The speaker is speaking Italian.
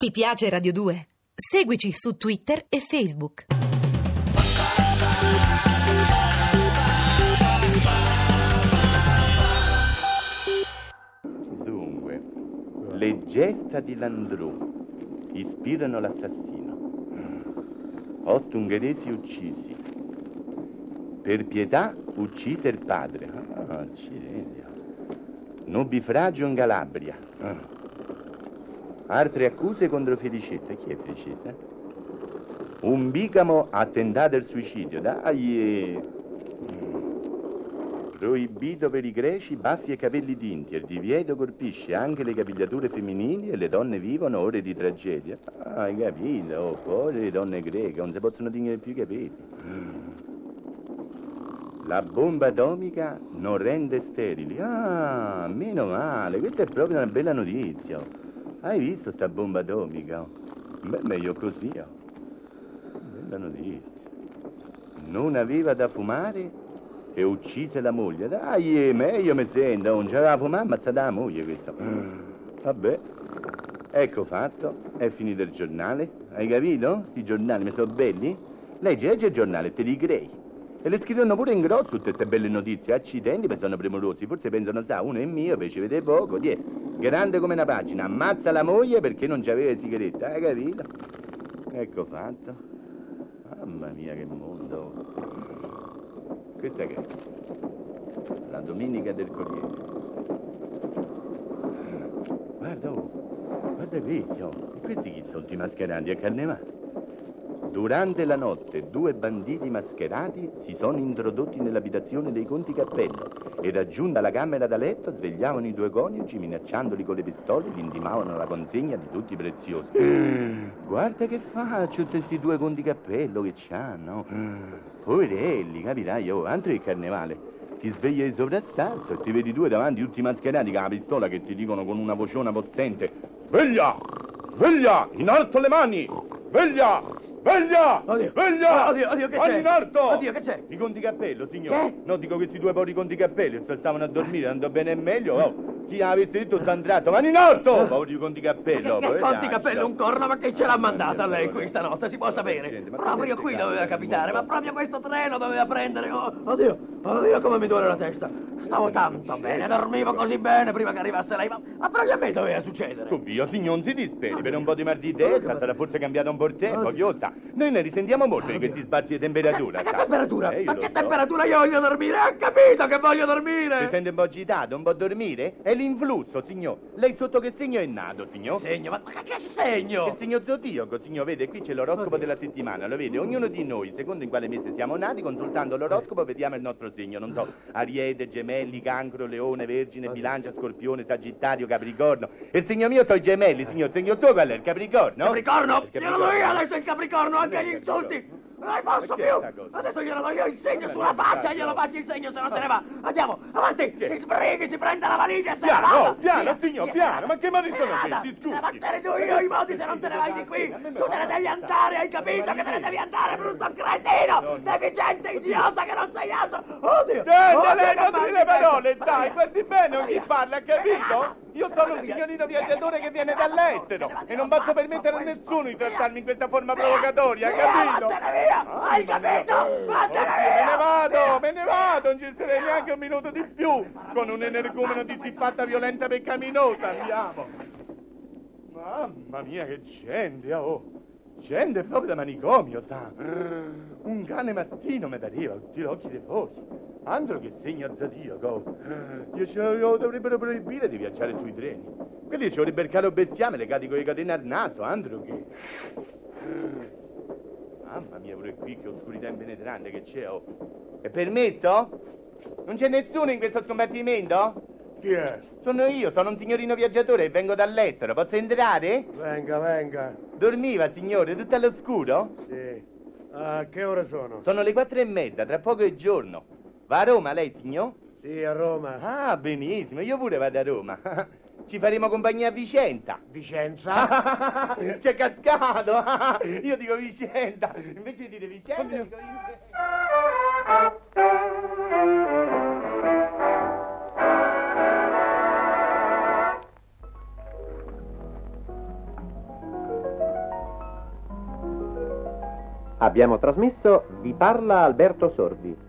Ti piace Radio 2? Seguici su Twitter e Facebook. Dunque, le gesta di Landru ispirano l'assassino. Otto ungheresi uccisi. Per pietà uccise il padre. Ah, accidenti. Nubifragio in Calabria. Ah. Altre accuse contro Felicetta. Chi è Felicetta? Un bigamo ha tentato il suicidio. Dai! eh. Proibito per i greci baffi e capelli tinti. Il divieto colpisce anche le capigliature femminili e le donne vivono ore di tragedia. Ah, hai capito? Oh, poi le donne greche non si possono tingere più i capelli. La bomba atomica non rende sterili. Ah, meno male, questa è proprio una bella notizia. Hai visto sta bomba atomica? Beh, meglio così. oh. Bella notizia. Non aveva da fumare e uccise la moglie. Dai, meglio mi sento, non c'aveva fumato, ammazzata la moglie questo. Vabbè, ecco fatto, è finito il giornale. Hai capito? I giornali mi sono belli? Leggi, leggi il giornale e te li crei. E le scrivono pure in grosso tutte queste belle notizie. Accidenti, sono premurosi. Forse pensano, sa, uno è mio, invece vede poco. Di grande come una pagina. Ammazza la moglie perché non c'aveva sigaretta. Hai capito? Ecco fatto. Mamma mia, che mondo. Questa che è? La domenica del Corriere. Guarda, oh, guarda questo. E questi chi sono i mascherati a carnevale? Durante la notte due banditi mascherati si sono introdotti nell'abitazione dei Conti Cappello e raggiunta la camera da letto svegliavano i due coniugi minacciandoli con le pistole e gli intimavano la consegna di tutti i preziosi. Guarda che faccio questi due Conti Cappello che c'hanno. Poverelli, capirai, oh, altro che carnevale. Ti svegli di soprassalto e ti vedi due davanti tutti mascherati con la pistola che ti dicono con una vociona potente Sveglia! Sveglia! In alto le mani! Sveglia! Sveglia! Oddio. Sveglia! Oh, oddio, oddio, che c'è? in alto! Oddio, che c'è? I conti cappello, signore. Che? No, dico questi due poveri conti cappello, se stavano a dormire, andò bene e meglio. Oh, chi avesse detto Zandrato, mani in alto! Poveri conti cappello. Che, che poveracci. conti capello un corno, ma che ce l'ha mandata lei qui stanotte, si può sapere? Proprio che qui doveva capitare, ma proprio questo treno doveva prendere. Oh, oddio, oddio, come mi duole la testa. Stavo tanto bene, dormivo così bene prima che arrivasse lei, ma, ma proprio a me doveva succedere. Via, signor, non si disperi, per un po' di mal di testa, sarà forse cambiato un po' il tempo, chiotta. Noi ne risentiamo molto di questi spazi di temperatura. Ma che temperatura? Eh, ma che temperatura io voglio dormire? Ho capito che voglio Si dormire! sente un po' agitato, un po' dormire? È l'influsso, signor. Lei sotto che segno è nato, signor? Segno, ma, ma che Il segno? segno zodiaco, signor, vede, qui c'è l'oroscopo della settimana, lo vede? Ognuno di noi, secondo in quale mese siamo nati, consultando l'oroscopo vediamo il nostro segno, non so, Ariete, Gemelli, Cancro, Leone, Vergine, Bilancia, Scorpione, Sagittario, Capricorno. Il segno mio sono i gemelli, signor, il segno suo qual è? Il Capricorno? Capricorno? Glielo do io adesso il Capricorno, anche gli insulti! Non ne posso Ma più! Adesso glielo do io il segno Ma sulla faccia, glielo faccio il segno se non se ne va! Andiamo, avanti! Si sbrighi, si prenda la valigia e se ne Piano, oh, piano, Via, signor, piano, ma che vada. sono questi? Te ne io i modi se non te ne vai di qui! Tu te ne devi andare, hai capito che te ne devi andare, brutto cretino! Deficiente idiota che non sei altro! Oddio! Che non dire di le parole, dai, guardi bene Via. parla, capito? Io sono un signorino Via. viaggiatore che viene dall'estero e non posso permettere a nessuno di trattarmi in questa forma provocatoria, Via, capito? vattene via! Hai capito? Vattene via! Me ne vado, me ne vado, non ci starei neanche un minuto di più con un energumeno di siffatta violenta peccaminosa, andiamo. Mamma mia, che gente, oh! Gente proprio da manicomio, sa? Un cane mastino mi pareva, tutti gli occhi dei fosi. Altro che segno zodiaco. Io ce lo dovrebbero proibire di viaggiare sui treni. Quelli ci vorrebbe il caro bestiame legati con le catene al naso, altro che... Mamma mia, pure qui che oscurità impenetrante che c'è, oh. E permesso? Non c'è nessuno in questo scompartimento? Chi è? Sono io, sono un signorino viaggiatore e vengo dall'estero. Posso entrare? Venga, venga. Dormiva, signore, tutto all'oscuro? Sì. A che ore sono? Sono le quattro e mezza, tra poco è giorno. Va a Roma lei, signor? Sì, a Roma. Ah, benissimo, io pure vado a Roma. Ci faremo compagnia a Vicenza. Vicenza? C'è cascato! Io dico Vicenza, invece di dire Vicenza Oddio. dico Abbiamo trasmesso Vi parla Alberto Sordi